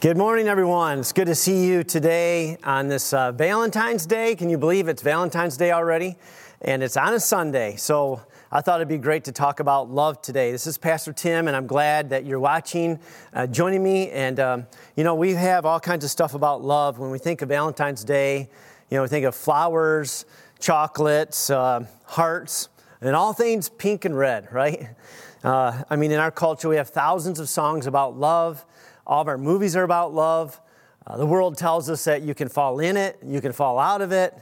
Good morning, everyone. It's good to see you today on this uh, Valentine's Day. Can you believe it's Valentine's Day already? And it's on a Sunday. So I thought it'd be great to talk about love today. This is Pastor Tim, and I'm glad that you're watching, uh, joining me. And, um, you know, we have all kinds of stuff about love. When we think of Valentine's Day, you know, we think of flowers, chocolates, uh, hearts, and all things pink and red, right? Uh, I mean, in our culture, we have thousands of songs about love. All of our movies are about love. Uh, the world tells us that you can fall in it, you can fall out of it.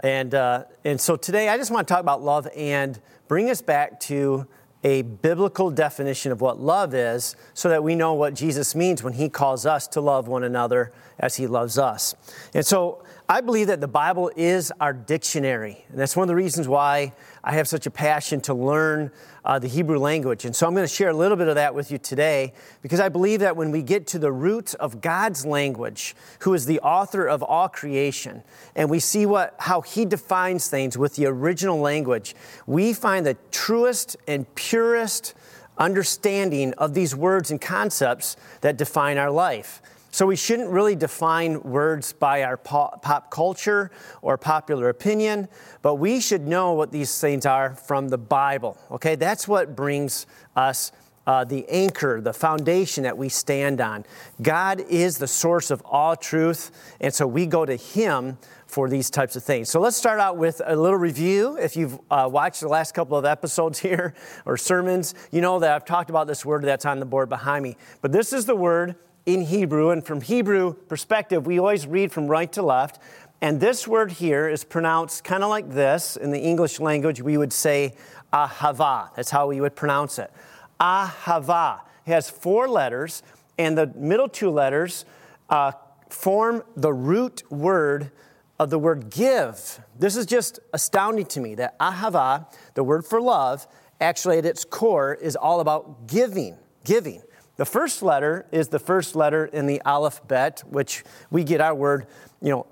And, uh, and so today I just want to talk about love and bring us back to a biblical definition of what love is so that we know what Jesus means when he calls us to love one another as he loves us. And so I believe that the Bible is our dictionary. And that's one of the reasons why I have such a passion to learn uh, the Hebrew language. And so I'm going to share a little bit of that with you today because I believe that when we get to the roots of God's language, who is the author of all creation, and we see what, how he defines things with the original language, we find the truest and purest understanding of these words and concepts that define our life. So we shouldn't really define words by our pop culture or popular opinion, but we should know what these things are from the Bible. Okay, that's what brings us uh, the anchor, the foundation that we stand on. God is the source of all truth, and so we go to Him for these types of things. So let's start out with a little review. If you've uh, watched the last couple of episodes here or sermons, you know that I've talked about this word that's on the board behind me. But this is the word in Hebrew, and from Hebrew perspective, we always read from right to left. And this word here is pronounced kind of like this. In the English language, we would say ahava. That's how we would pronounce it. Ahava. It has four letters, and the middle two letters uh, form the root word of the word give. This is just astounding to me that ahava, the word for love, actually at its core is all about giving. Giving. The first letter is the first letter in the alphabet, which we get our word, you know,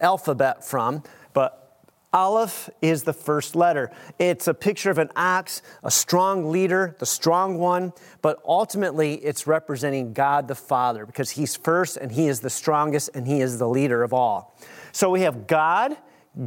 alphabet from, but Aleph is the first letter. It's a picture of an ox, a strong leader, the strong one, but ultimately it's representing God the Father because He's first and He is the strongest and He is the leader of all. So we have God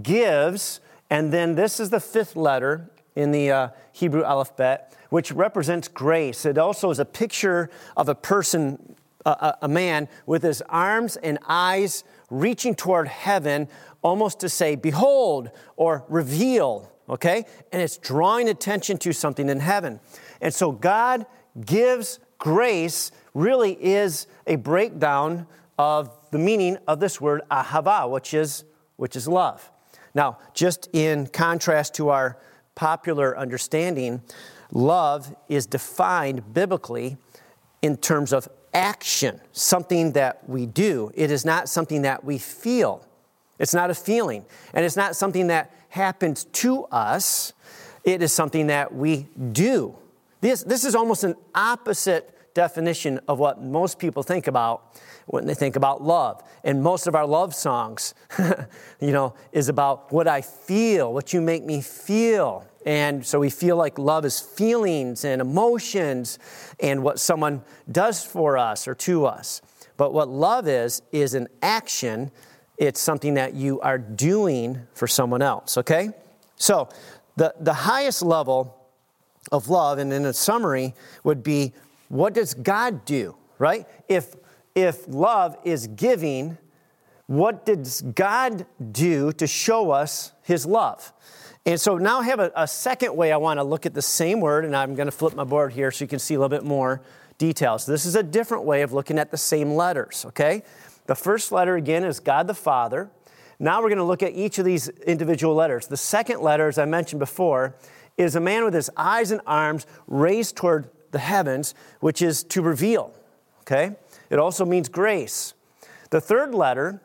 gives, and then this is the fifth letter in the uh, Hebrew alphabet which represents grace. It also is a picture of a person, a, a man, with his arms and eyes reaching toward heaven, almost to say, Behold, or reveal, okay? And it's drawing attention to something in heaven. And so God gives grace, really is a breakdown of the meaning of this word ahava, which is, which is love. Now, just in contrast to our popular understanding, Love is defined biblically in terms of action, something that we do. It is not something that we feel. It's not a feeling. And it's not something that happens to us. It is something that we do. This, this is almost an opposite definition of what most people think about when they think about love. And most of our love songs, you know, is about what I feel, what you make me feel. And so we feel like love is feelings and emotions and what someone does for us or to us. But what love is, is an action. It's something that you are doing for someone else, okay? So the, the highest level of love, and in a summary, would be what does God do, right? If, if love is giving, what does God do to show us his love? And so now I have a, a second way I want to look at the same word, and I'm going to flip my board here so you can see a little bit more details. This is a different way of looking at the same letters, okay? The first letter, again, is God the Father. Now we're going to look at each of these individual letters. The second letter, as I mentioned before, is a man with his eyes and arms raised toward the heavens, which is to reveal, okay? It also means grace. The third letter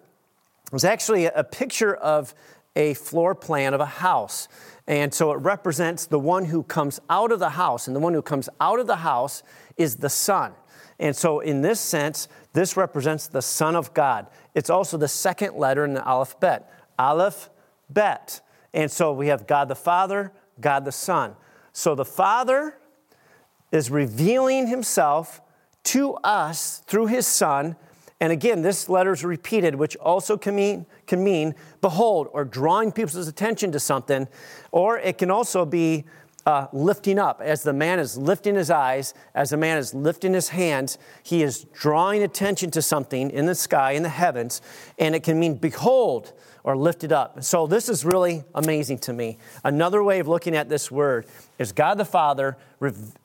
is actually a picture of a floor plan of a house. And so it represents the one who comes out of the house. And the one who comes out of the house is the Son. And so, in this sense, this represents the Son of God. It's also the second letter in the Aleph Bet. Aleph Bet. And so we have God the Father, God the Son. So the Father is revealing himself to us through his Son And again, this letter is repeated, which also can mean, can mean behold, or drawing people's attention to something, or it can also be uh, lifting up. As the man is lifting his eyes, as the man is lifting his hands, he is drawing attention to something in the sky, in the heavens, and it can mean behold or lifted up. So this is really amazing to me. Another way of looking at this word is God the Father,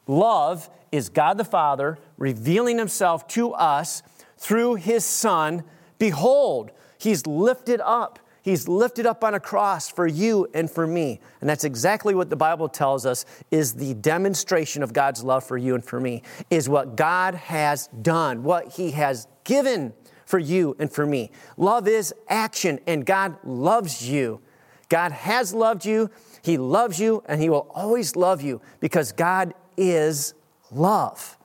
love is God the Father revealing himself to us through his Son. Behold, he's lifted up. He's lifted up on a cross for you and for me. And that's exactly what the Bible tells us is the demonstration of God's love for you and for me, is what God has done, what He has given for you and for me. Love is action, and God loves you. God has loved you, He loves you, and He will always love you because God is love.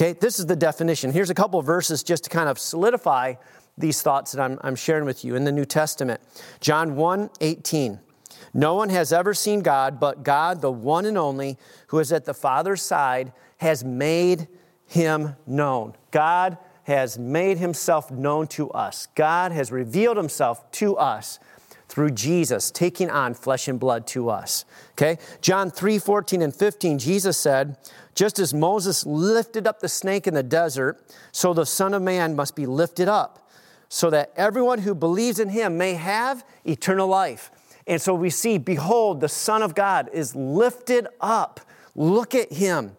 Okay, this is the definition. Here's a couple verses just to kind of solidify these thoughts that I'm, I'm sharing with you in the New Testament. John 1 18. No one has ever seen God, but God, the one and only, who is at the Father's side, has made him known. God has made himself known to us. God has revealed himself to us through Jesus taking on flesh and blood to us. Okay? John 3 14 and 15, Jesus said, Just as Moses lifted up the snake in the desert, so the Son of Man must be lifted up so that everyone who believes in him may have eternal life. And so we see, behold, the Son of God is lifted up. Look at him.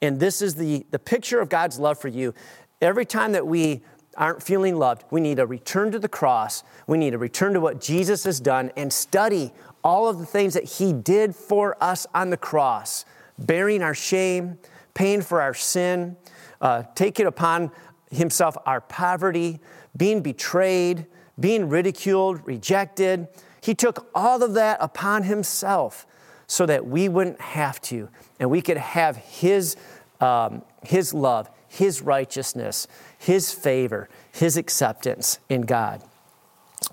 And this is the, the picture of God's love for you. Every time that we aren't feeling loved, we need to return to the cross. We need to return to what Jesus has done and study all of the things that he did for us on the cross, bearing our shame, paying for our sin, uh, taking upon himself our poverty, being betrayed, being ridiculed, rejected. He took all of that upon himself so that we wouldn't have to, and we could have his, um, his love, his righteousness, his favor, his acceptance in God.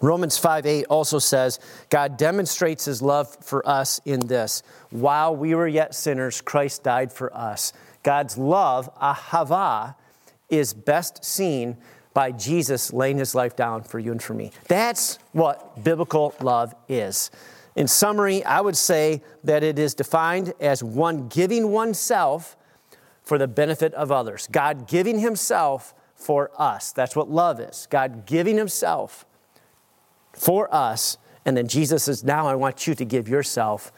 Romans 5 8 also says, God demonstrates his love for us in this. While we were yet sinners, Christ died for us. God's love, ahava, is best seen by Jesus laying his life down for you and for me. That's what biblical love is. In summary, I would say that it is defined as one giving oneself for the benefit of others. God giving himself for us. That's what love is. God giving himself for us. And then Jesus says, Now I want you to give yourself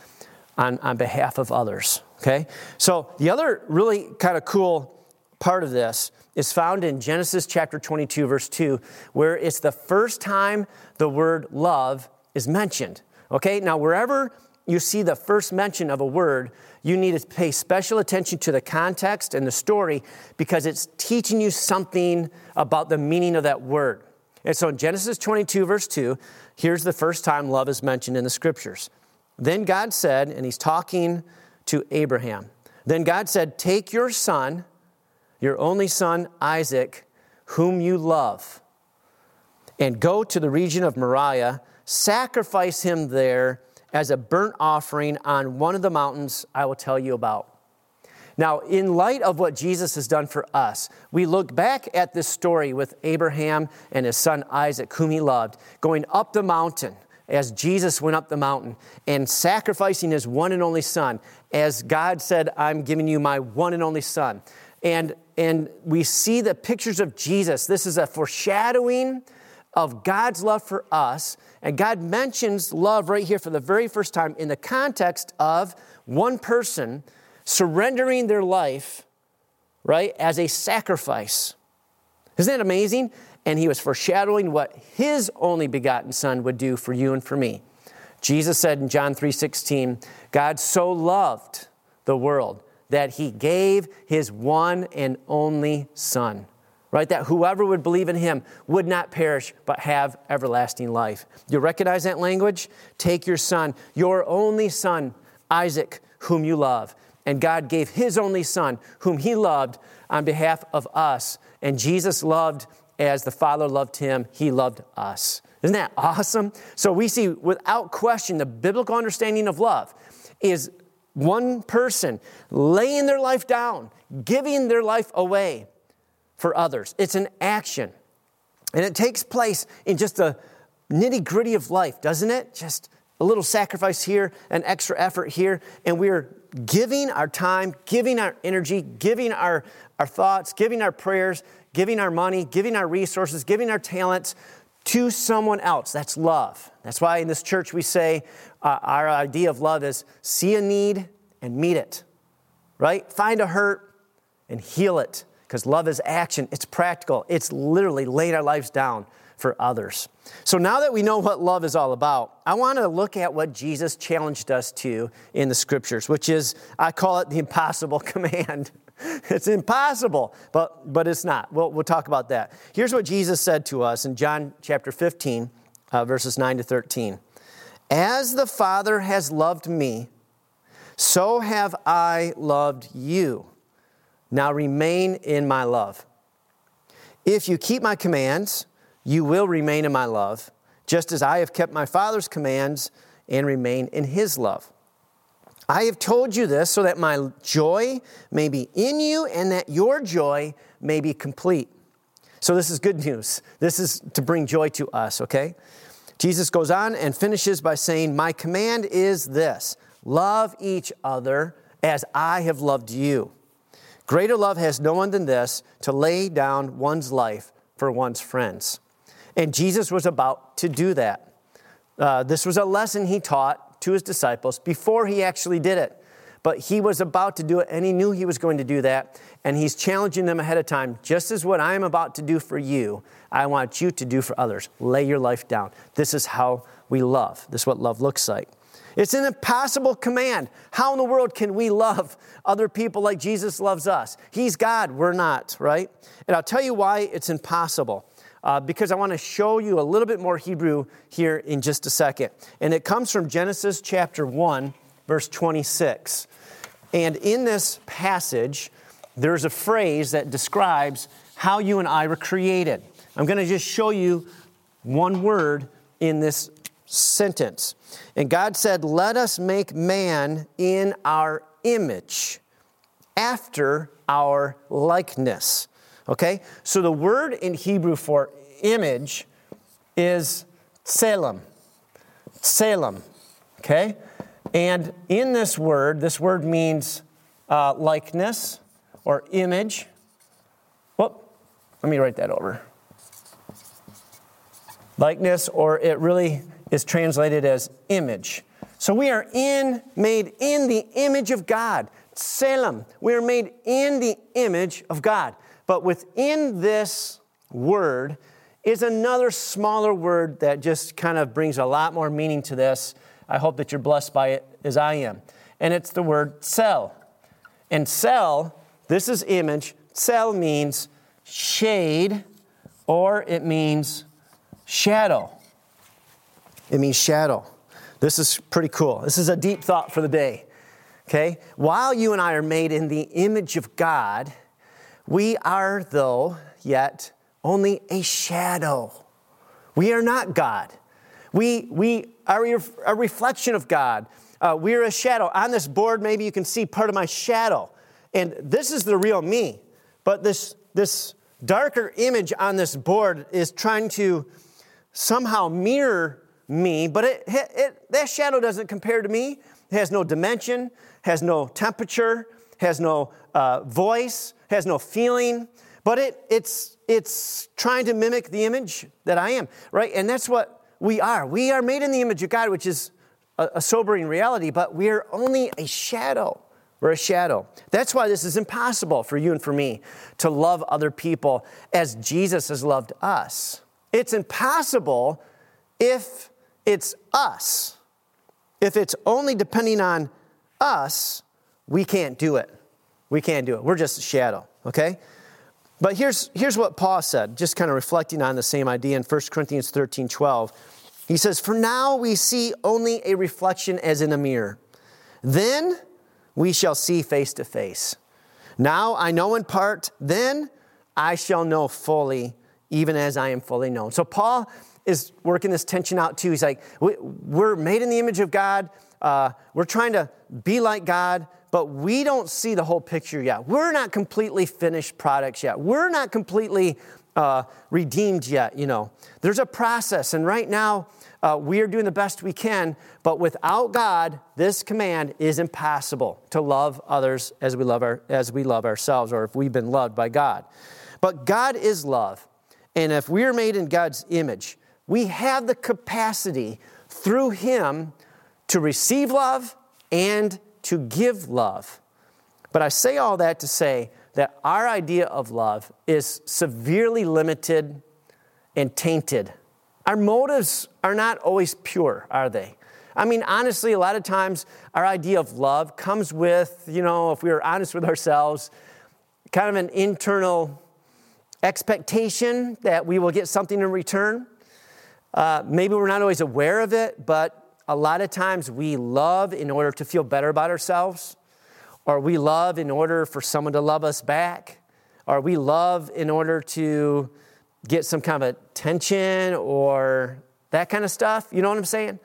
on, on behalf of others. Okay? So the other really kind of cool part of this is found in Genesis chapter 22, verse 2, where it's the first time the word love is mentioned. Okay, now wherever you see the first mention of a word, you need to pay special attention to the context and the story because it's teaching you something about the meaning of that word. And so in Genesis 22, verse 2, here's the first time love is mentioned in the scriptures. Then God said, and he's talking to Abraham, then God said, Take your son your only son, Isaac, whom you love, and go to the region of Moriah, sacrifice him there as a burnt offering on one of the mountains I will tell you about. Now, in light of what Jesus has done for us, we look back at this story with Abraham and his son Isaac, whom he loved, going up the mountain as Jesus went up the mountain and sacrificing his one and only son, as God said, I'm giving you my one and only son. And, and we see the pictures of Jesus. This is a foreshadowing of God's love for us. And God mentions love right here for the very first time in the context of one person surrendering their life, right, as a sacrifice. Isn't that amazing? And he was foreshadowing what his only begotten son would do for you and for me. Jesus said in John 3:16, God so loved the world that he gave his one and only Son, right? That whoever would believe in him would not perish, but have everlasting life. You recognize that language? Take your son, your only son, Isaac, whom you love. And God gave his only son, whom he loved, on behalf of us. And Jesus loved as the Father loved him, he loved us. Isn't that awesome? So we see without question the biblical understanding of love is one person laying their life down, giving their life away for others. It's an action. And it takes place in just the nitty gritty of life, doesn't it? Just a little sacrifice here, an extra effort here, and we're giving our time, giving our energy, giving our, our thoughts, giving our prayers, giving our money, giving our resources, giving our talents to someone else. That's love. That's why in this church we say uh, our idea of love is see a need and meet it, right? Find a hurt and heal it because love is action, it's practical, it's literally laying our lives down for others. So now that we know what love is all about, I want to look at what Jesus challenged us to in the scriptures, which is, I call it the impossible command. it's impossible, but, but it's not. We'll, we'll talk about that. Here's what Jesus said to us in John chapter 15, uh, verses 9 to 13. As the Father has loved me, so have I loved you. Now remain in my love. If you keep my commands, you will remain in my love, just as I have kept my Father's commands and remain in his love. I have told you this so that my joy may be in you and that your joy may be complete. So, this is good news. This is to bring joy to us, okay? Jesus goes on and finishes by saying, My command is this love each other as I have loved you. Greater love has no one than this to lay down one's life for one's friends. And Jesus was about to do that. Uh, this was a lesson he taught to his disciples before he actually did it. But he was about to do it, and he knew he was going to do that. And he's challenging them ahead of time just as what I am about to do for you, I want you to do for others. Lay your life down. This is how we love. This is what love looks like. It's an impossible command. How in the world can we love other people like Jesus loves us? He's God, we're not, right? And I'll tell you why it's impossible. Uh, because I want to show you a little bit more Hebrew here in just a second. And it comes from Genesis chapter 1, verse 26. And in this passage, there's a phrase that describes how you and I were created. I'm going to just show you one word in this sentence. And God said, Let us make man in our image, after our likeness. Okay? So the word in Hebrew for image is Salem. Salem. Okay? And in this word, this word means uh, likeness or image. Well, let me write that over. Likeness, or it really is translated as image. So we are in, made in the image of God. Salem. We are made in the image of God. But within this word is another smaller word that just kind of brings a lot more meaning to this. I hope that you're blessed by it as I am. And it's the word cell. And cell, this is image. Cell means shade or it means shadow. It means shadow. This is pretty cool. This is a deep thought for the day. Okay? While you and I are made in the image of God, we are, though, yet only a shadow. We are not God. We, we are a reflection of God. Uh, we're a shadow. On this board, maybe you can see part of my shadow. And this is the real me. But this, this darker image on this board is trying to somehow mirror me, but it, it, it, that shadow doesn't compare to me. It has no dimension, has no temperature, has no uh, voice, has no feeling, but it, it's, it's trying to mimic the image that I am, right? And that's what we are. We are made in the image of God, which is a, a sobering reality, but we are only a shadow. We're a shadow. That's why this is impossible for you and for me to love other people as Jesus has loved us. It's impossible if it's us. If it's only depending on us, we can't do it. We can't do it. We're just a shadow, okay? But here's, here's what Paul said, just kind of reflecting on the same idea in 1 Corinthians 13 12. He says, For now we see only a reflection as in a mirror. Then we shall see face to face. Now I know in part, then I shall know fully, even as I am fully known. So Paul is working this tension out too. He's like, we're made in the image of God. Uh, we're trying to be like God, but we don't see the whole picture yet. We're not completely finished products yet. We're not completely uh, redeemed yet, you know. There's a process, and right now, uh, we are doing the best we can, but without God, this command is impossible to love others as we love, our, as we love ourselves or if we've been loved by God. But God is love, and if we are made in God's image, we have the capacity through Him to receive love and to give love. But I say all that to say that our idea of love is severely limited and tainted. Our motives are not always pure, are they? I mean, honestly, a lot of times our idea of love comes with, you know, if we are honest with ourselves, kind of an internal expectation that we will get something in return. Uh, maybe we're not always aware of it, but a lot of times we love in order to feel better about ourselves or we love in order for someone to love us back, or we love in order to get some kind of attention or that kind of stuff. You know what I'm saying?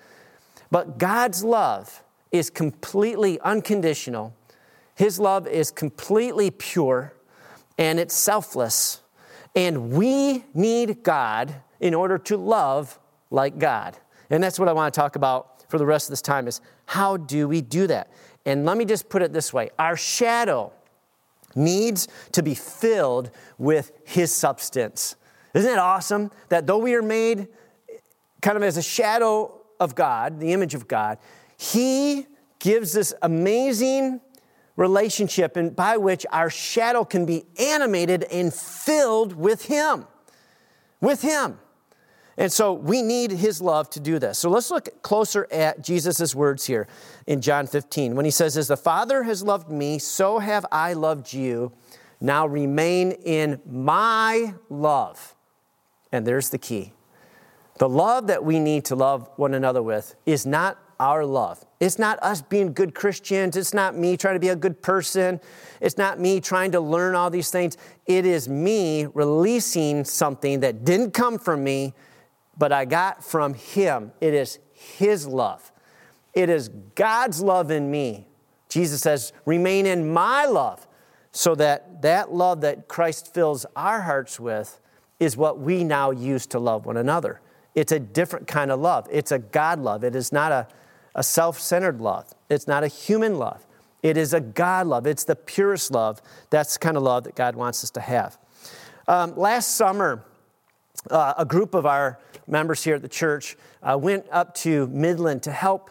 But God's love is completely unconditional. His love is completely pure and it's selfless. And we need God in order to love like God. And that's what I want to talk about for the rest of this time is how do we do that? And let me just put it this way our shadow needs to be filled with His substance. Isn't it awesome that though we are made kind of as a shadow of God, the image of God, He gives this amazing relationship and by which our shadow can be animated and filled with Him. With Him. And so we need his love to do this. So let's look closer at Jesus' words here in John 15 when he says, As the Father has loved me, so have I loved you. Now remain in my love. And there's the key. The love that we need to love one another with is not our love. It's not us being good Christians. It's not me trying to be a good person. It's not me trying to learn all these things. It is me releasing something that didn't come from me but I got from Him. It is His love. It is God's love in me. Jesus says, remain in my love, so that that love that Christ fills our hearts with is what we now use to love one another. It's a different kind of love. It's a God love. It is not a, a self centered love, it's not a human love. It is a God love. It's the purest love. That's the kind of love that God wants us to have. Um, last summer, uh, a group of our members here at the church uh, went up to Midland to help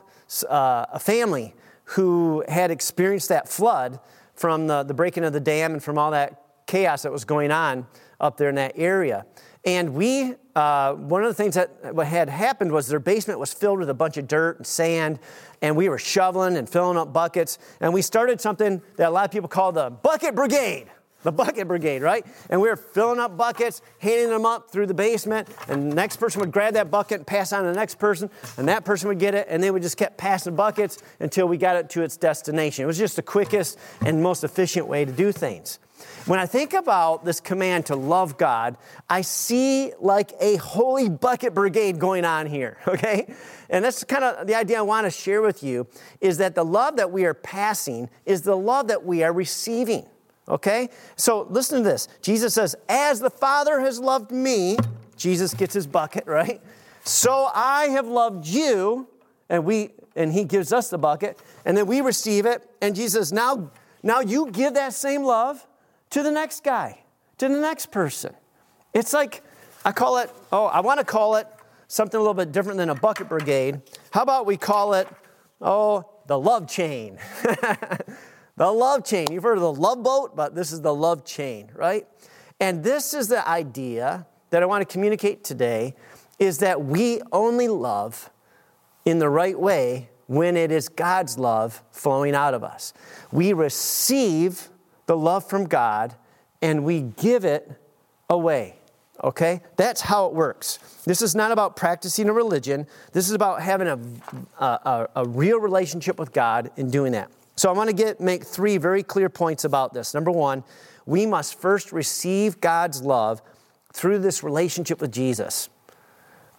uh, a family who had experienced that flood from the, the breaking of the dam and from all that chaos that was going on up there in that area. And we, uh, one of the things that had happened was their basement was filled with a bunch of dirt and sand, and we were shoveling and filling up buckets. And we started something that a lot of people call the bucket brigade the bucket brigade, right? And we were filling up buckets, handing them up through the basement, and the next person would grab that bucket and pass on to the next person, and that person would get it, and they would just kept passing buckets until we got it to its destination. It was just the quickest and most efficient way to do things. When I think about this command to love God, I see like a holy bucket brigade going on here, okay? And that's kind of the idea I want to share with you is that the love that we are passing is the love that we are receiving. Okay? So listen to this. Jesus says, As the Father has loved me, Jesus gets his bucket, right? So I have loved you, and we and he gives us the bucket, and then we receive it, and Jesus, now, now you give that same love to the next guy, to the next person. It's like, I call it, oh, I want to call it something a little bit different than a bucket brigade. How about we call it, oh, the love chain? The love chain. You've heard of the love boat, but this is the love chain, right? And this is the idea that I want to communicate today is that we only love in the right way when it is God's love flowing out of us. We receive the love from God and we give it away. Okay? That's how it works. This is not about practicing a religion. This is about having a, a, a real relationship with God and doing that. So I want to get make three very clear points about this. Number one, we must first receive God's love through this relationship with Jesus.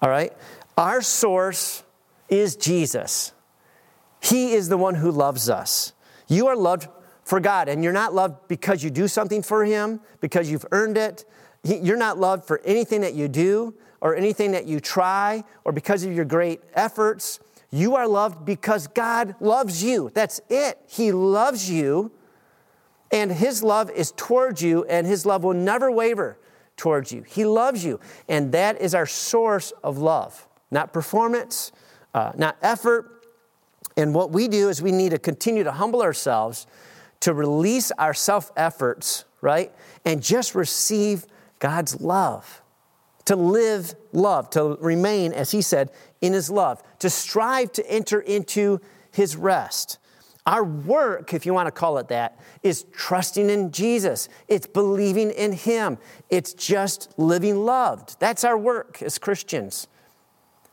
All right? Our source is Jesus. He is the one who loves us. You are loved for God, and you're not loved because you do something for Him, because you've earned it. you're not loved for anything that you do or anything that you try or because of your great efforts. You are loved because God loves you. That's it. He loves you, and His love is towards you, and His love will never waver towards you. He loves you, and that is our source of love, not performance, uh, not effort. And what we do is we need to continue to humble ourselves to release our self efforts, right? And just receive God's love. To live love, to remain, as he said, in his love, to strive to enter into his rest. Our work, if you want to call it that, is trusting in Jesus. It's believing in Him. It's just living loved. That's our work as Christians.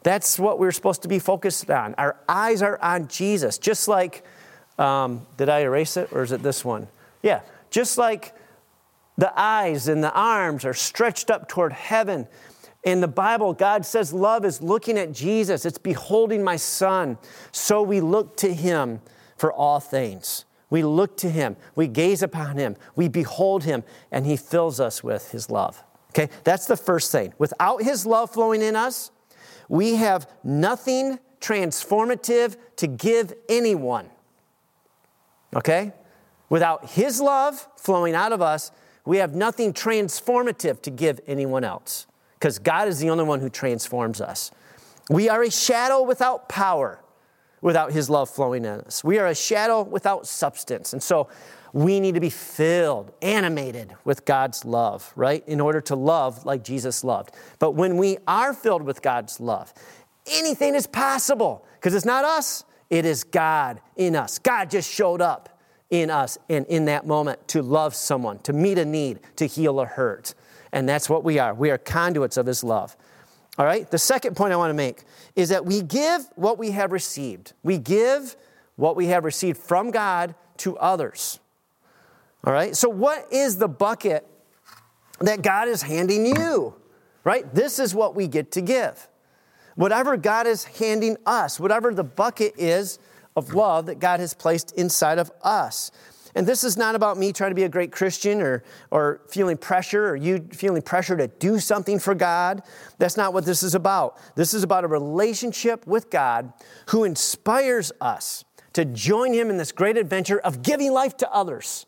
That's what we're supposed to be focused on. Our eyes are on Jesus. Just like, um, did I erase it or is it this one? Yeah, just like the eyes and the arms are stretched up toward heaven. In the Bible, God says love is looking at Jesus, it's beholding my Son. So we look to Him for all things. We look to him, we gaze upon him, we behold him, and he fills us with his love. Okay, that's the first thing. Without his love flowing in us, we have nothing transformative to give anyone. Okay? Without his love flowing out of us, we have nothing transformative to give anyone else because God is the only one who transforms us. We are a shadow without power without his love flowing in us. We are a shadow without substance. And so we need to be filled, animated with God's love, right? In order to love like Jesus loved. But when we are filled with God's love, anything is possible because it's not us, it is God in us. God just showed up in us and in that moment to love someone, to meet a need, to heal a hurt. And that's what we are. We are conduits of his love. All right, the second point I want to make is that we give what we have received. We give what we have received from God to others. All right, so what is the bucket that God is handing you? Right, this is what we get to give. Whatever God is handing us, whatever the bucket is of love that God has placed inside of us. And this is not about me trying to be a great Christian or, or feeling pressure or you feeling pressure to do something for God. That's not what this is about. This is about a relationship with God who inspires us to join Him in this great adventure of giving life to others.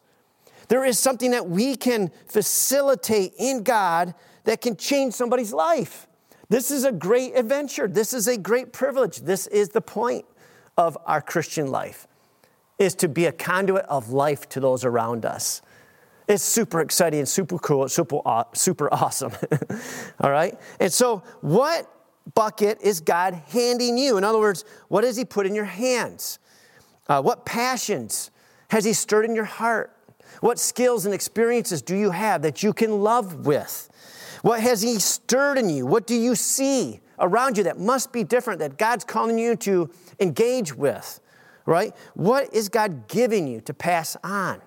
There is something that we can facilitate in God that can change somebody's life. This is a great adventure. This is a great privilege. This is the point of our Christian life is to be a conduit of life to those around us. It's super exciting super cool, super, super awesome. All right? And so, what bucket is God handing you? In other words, what has He put in your hands? Uh, what passions has He stirred in your heart? What skills and experiences do you have that you can love with? What has He stirred in you? What do you see around you that must be different that God's calling you to engage with? right? What is God giving you to pass on?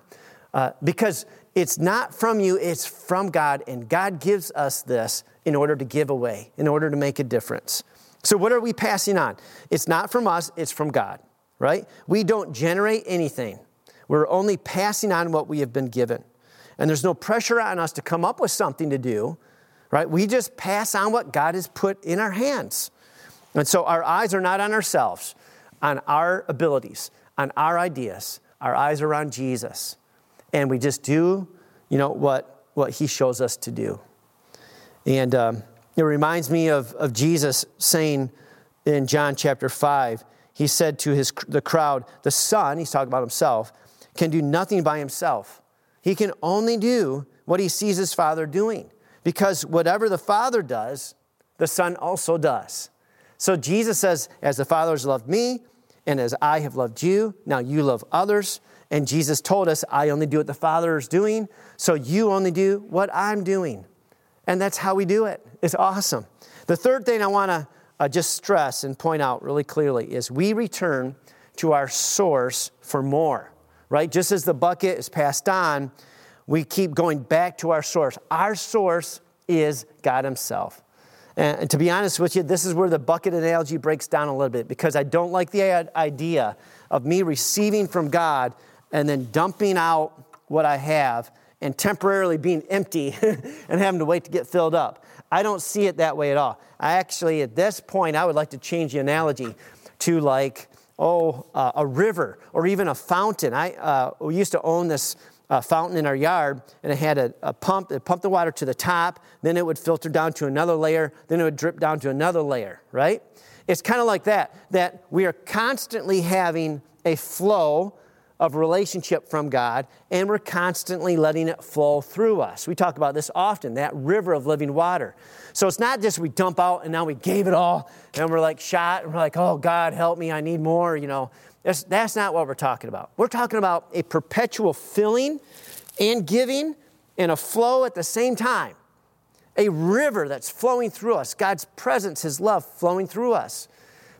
Uh, because it's not from you, it's from God, and God gives us this in order to give away, in order to make a difference. So, what are we passing on? It's not from us, it's from God, right? We don't generate anything. We're only passing on what we have been given. And there's no pressure on us to come up with something to do, right? We just pass on what God has put in our hands. And so our eyes are not on ourselves on our abilities, on our ideas. Our eyes are on Jesus. And we just do, you know, what, what he shows us to do. And um, it reminds me of, of Jesus saying in John chapter 5, he said to his, the crowd, The Son, he's talking about himself, can do nothing by himself. He can only do what he sees his Father doing. Because whatever the Father does, the Son also does. So Jesus says, As the Father has loved me, and as I have loved you, now you love others. And Jesus told us, I only do what the Father is doing, so you only do what I'm doing. And that's how we do it. It's awesome. The third thing I want to uh, just stress and point out really clearly is we return to our source for more, right? Just as the bucket is passed on, we keep going back to our source. Our source is God Himself. And to be honest with you, this is where the bucket analogy breaks down a little bit because I don't like the idea of me receiving from God and then dumping out what I have and temporarily being empty and having to wait to get filled up. I don't see it that way at all. I actually, at this point, I would like to change the analogy to like, oh, uh, a river or even a fountain. I uh, we used to own this uh, fountain in our yard, and it had a, a pump that pumped the water to the top, then it would filter down to another layer, then it would drip down to another layer, right? It's kind of like that, that we are constantly having a flow of relationship from God, and we're constantly letting it flow through us. We talk about this often, that river of living water. So it's not just we dump out and now we gave it all, and we're like shot, and we're like, oh, God, help me, I need more, you know. That's, that's not what we're talking about. We're talking about a perpetual filling and giving and a flow at the same time. A river that's flowing through us, God's presence, His love flowing through us.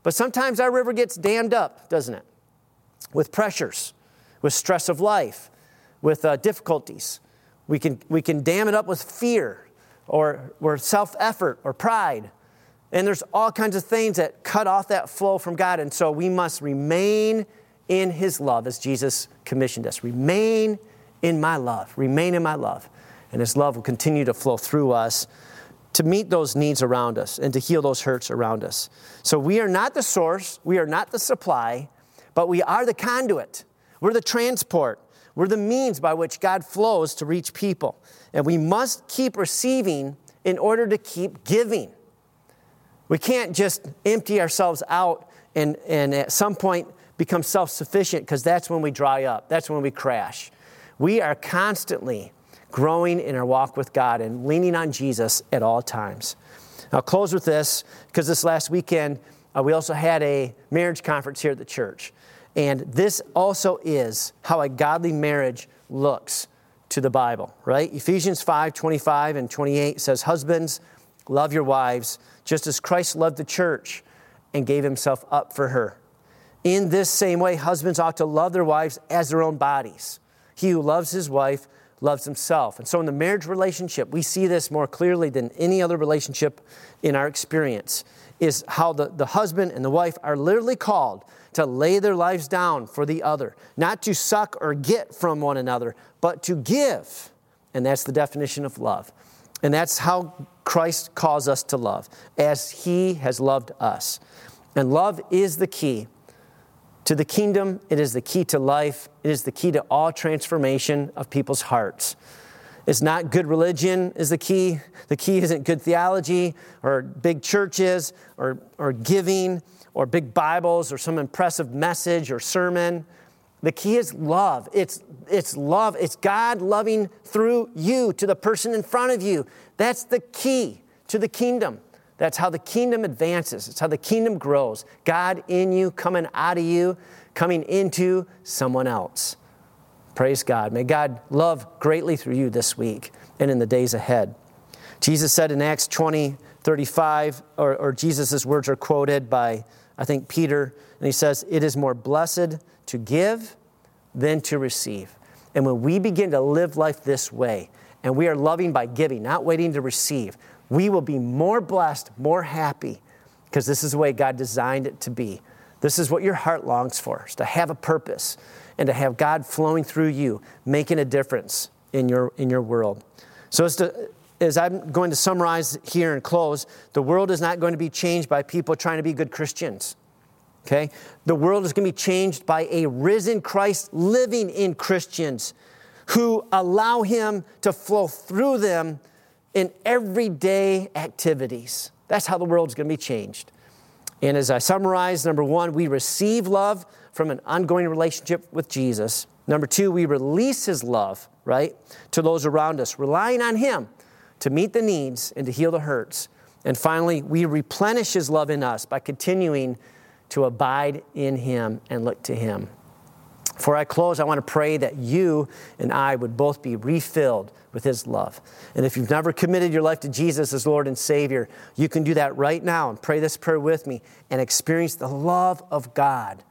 But sometimes our river gets dammed up, doesn't it? With pressures with stress of life, with uh, difficulties. We can, we can dam it up with fear or, or self effort or pride. And there's all kinds of things that cut off that flow from God. And so we must remain in His love as Jesus commissioned us. Remain in my love. Remain in my love. And His love will continue to flow through us to meet those needs around us and to heal those hurts around us. So we are not the source, we are not the supply, but we are the conduit. We're the transport. We're the means by which God flows to reach people. And we must keep receiving in order to keep giving. We can't just empty ourselves out and, and at some point become self sufficient because that's when we dry up, that's when we crash. We are constantly growing in our walk with God and leaning on Jesus at all times. I'll close with this because this last weekend uh, we also had a marriage conference here at the church. And this also is how a godly marriage looks to the Bible, right? Ephesians 5 25 and 28 says, Husbands, love your wives, just as Christ loved the church and gave himself up for her. In this same way, husbands ought to love their wives as their own bodies. He who loves his wife loves himself. And so, in the marriage relationship, we see this more clearly than any other relationship in our experience is how the, the husband and the wife are literally called to lay their lives down for the other, not to suck or get from one another, but to give. And that's the definition of love. And that's how Christ calls us to love, as he has loved us. And love is the key to the kingdom, it is the key to life, it is the key to all transformation of people's hearts. It's not good religion is the key. The key isn't good theology or big churches or, or giving or big Bibles or some impressive message or sermon. The key is love. It's, it's love. It's God loving through you to the person in front of you. That's the key to the kingdom. That's how the kingdom advances. It's how the kingdom grows. God in you, coming out of you, coming into someone else. Praise God. May God love greatly through you this week and in the days ahead. Jesus said in Acts 20, 35, or, or Jesus' words are quoted by, I think, Peter, and he says, It is more blessed to give than to receive. And when we begin to live life this way, and we are loving by giving, not waiting to receive, we will be more blessed, more happy, because this is the way God designed it to be. This is what your heart longs for, to have a purpose and to have God flowing through you, making a difference in your, in your world. So, as, to, as I'm going to summarize here and close, the world is not going to be changed by people trying to be good Christians. Okay? The world is going to be changed by a risen Christ living in Christians who allow Him to flow through them in everyday activities. That's how the world's going to be changed. And as I summarize, number one, we receive love from an ongoing relationship with Jesus. Number two, we release His love, right, to those around us, relying on Him to meet the needs and to heal the hurts. And finally, we replenish His love in us by continuing to abide in Him and look to Him. Before I close, I want to pray that you and I would both be refilled with His love. And if you've never committed your life to Jesus as Lord and Savior, you can do that right now and pray this prayer with me and experience the love of God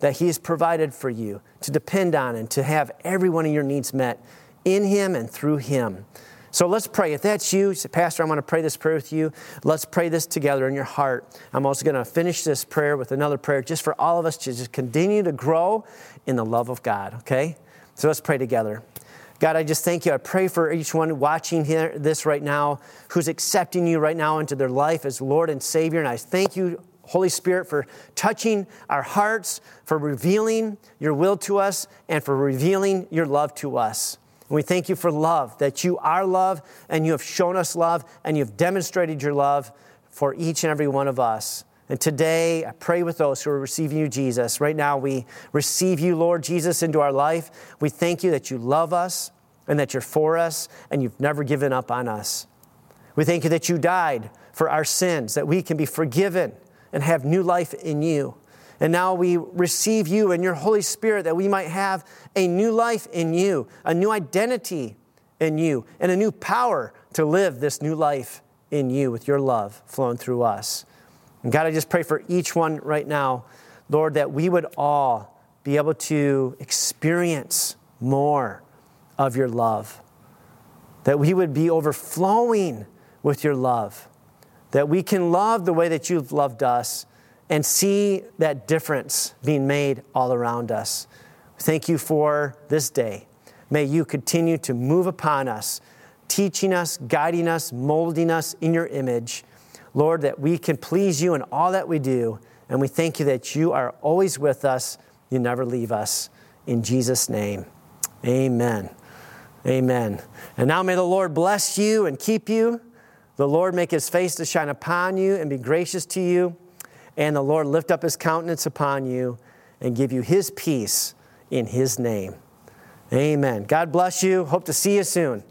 that He has provided for you to depend on and to have every one of your needs met in Him and through Him. So let's pray. If that's you, say, Pastor, I want to pray this prayer with you. Let's pray this together in your heart. I'm also going to finish this prayer with another prayer just for all of us to just continue to grow in the love of God, okay? So let's pray together. God, I just thank you. I pray for each one watching here, this right now who's accepting you right now into their life as Lord and Savior. And I thank you, Holy Spirit, for touching our hearts, for revealing your will to us, and for revealing your love to us. And we thank you for love, that you are love, and you have shown us love, and you've demonstrated your love for each and every one of us. And today, I pray with those who are receiving you, Jesus. Right now, we receive you, Lord Jesus, into our life. We thank you that you love us and that you're for us and you've never given up on us. We thank you that you died for our sins, that we can be forgiven and have new life in you. And now we receive you and your Holy Spirit that we might have a new life in you, a new identity in you, and a new power to live this new life in you with your love flowing through us. And God, I just pray for each one right now, Lord, that we would all be able to experience more of your love, that we would be overflowing with your love, that we can love the way that you've loved us and see that difference being made all around us. Thank you for this day. May you continue to move upon us, teaching us, guiding us, molding us in your image. Lord, that we can please you in all that we do. And we thank you that you are always with us. You never leave us. In Jesus' name, amen. Amen. And now may the Lord bless you and keep you. The Lord make his face to shine upon you and be gracious to you. And the Lord lift up his countenance upon you and give you his peace in his name. Amen. God bless you. Hope to see you soon.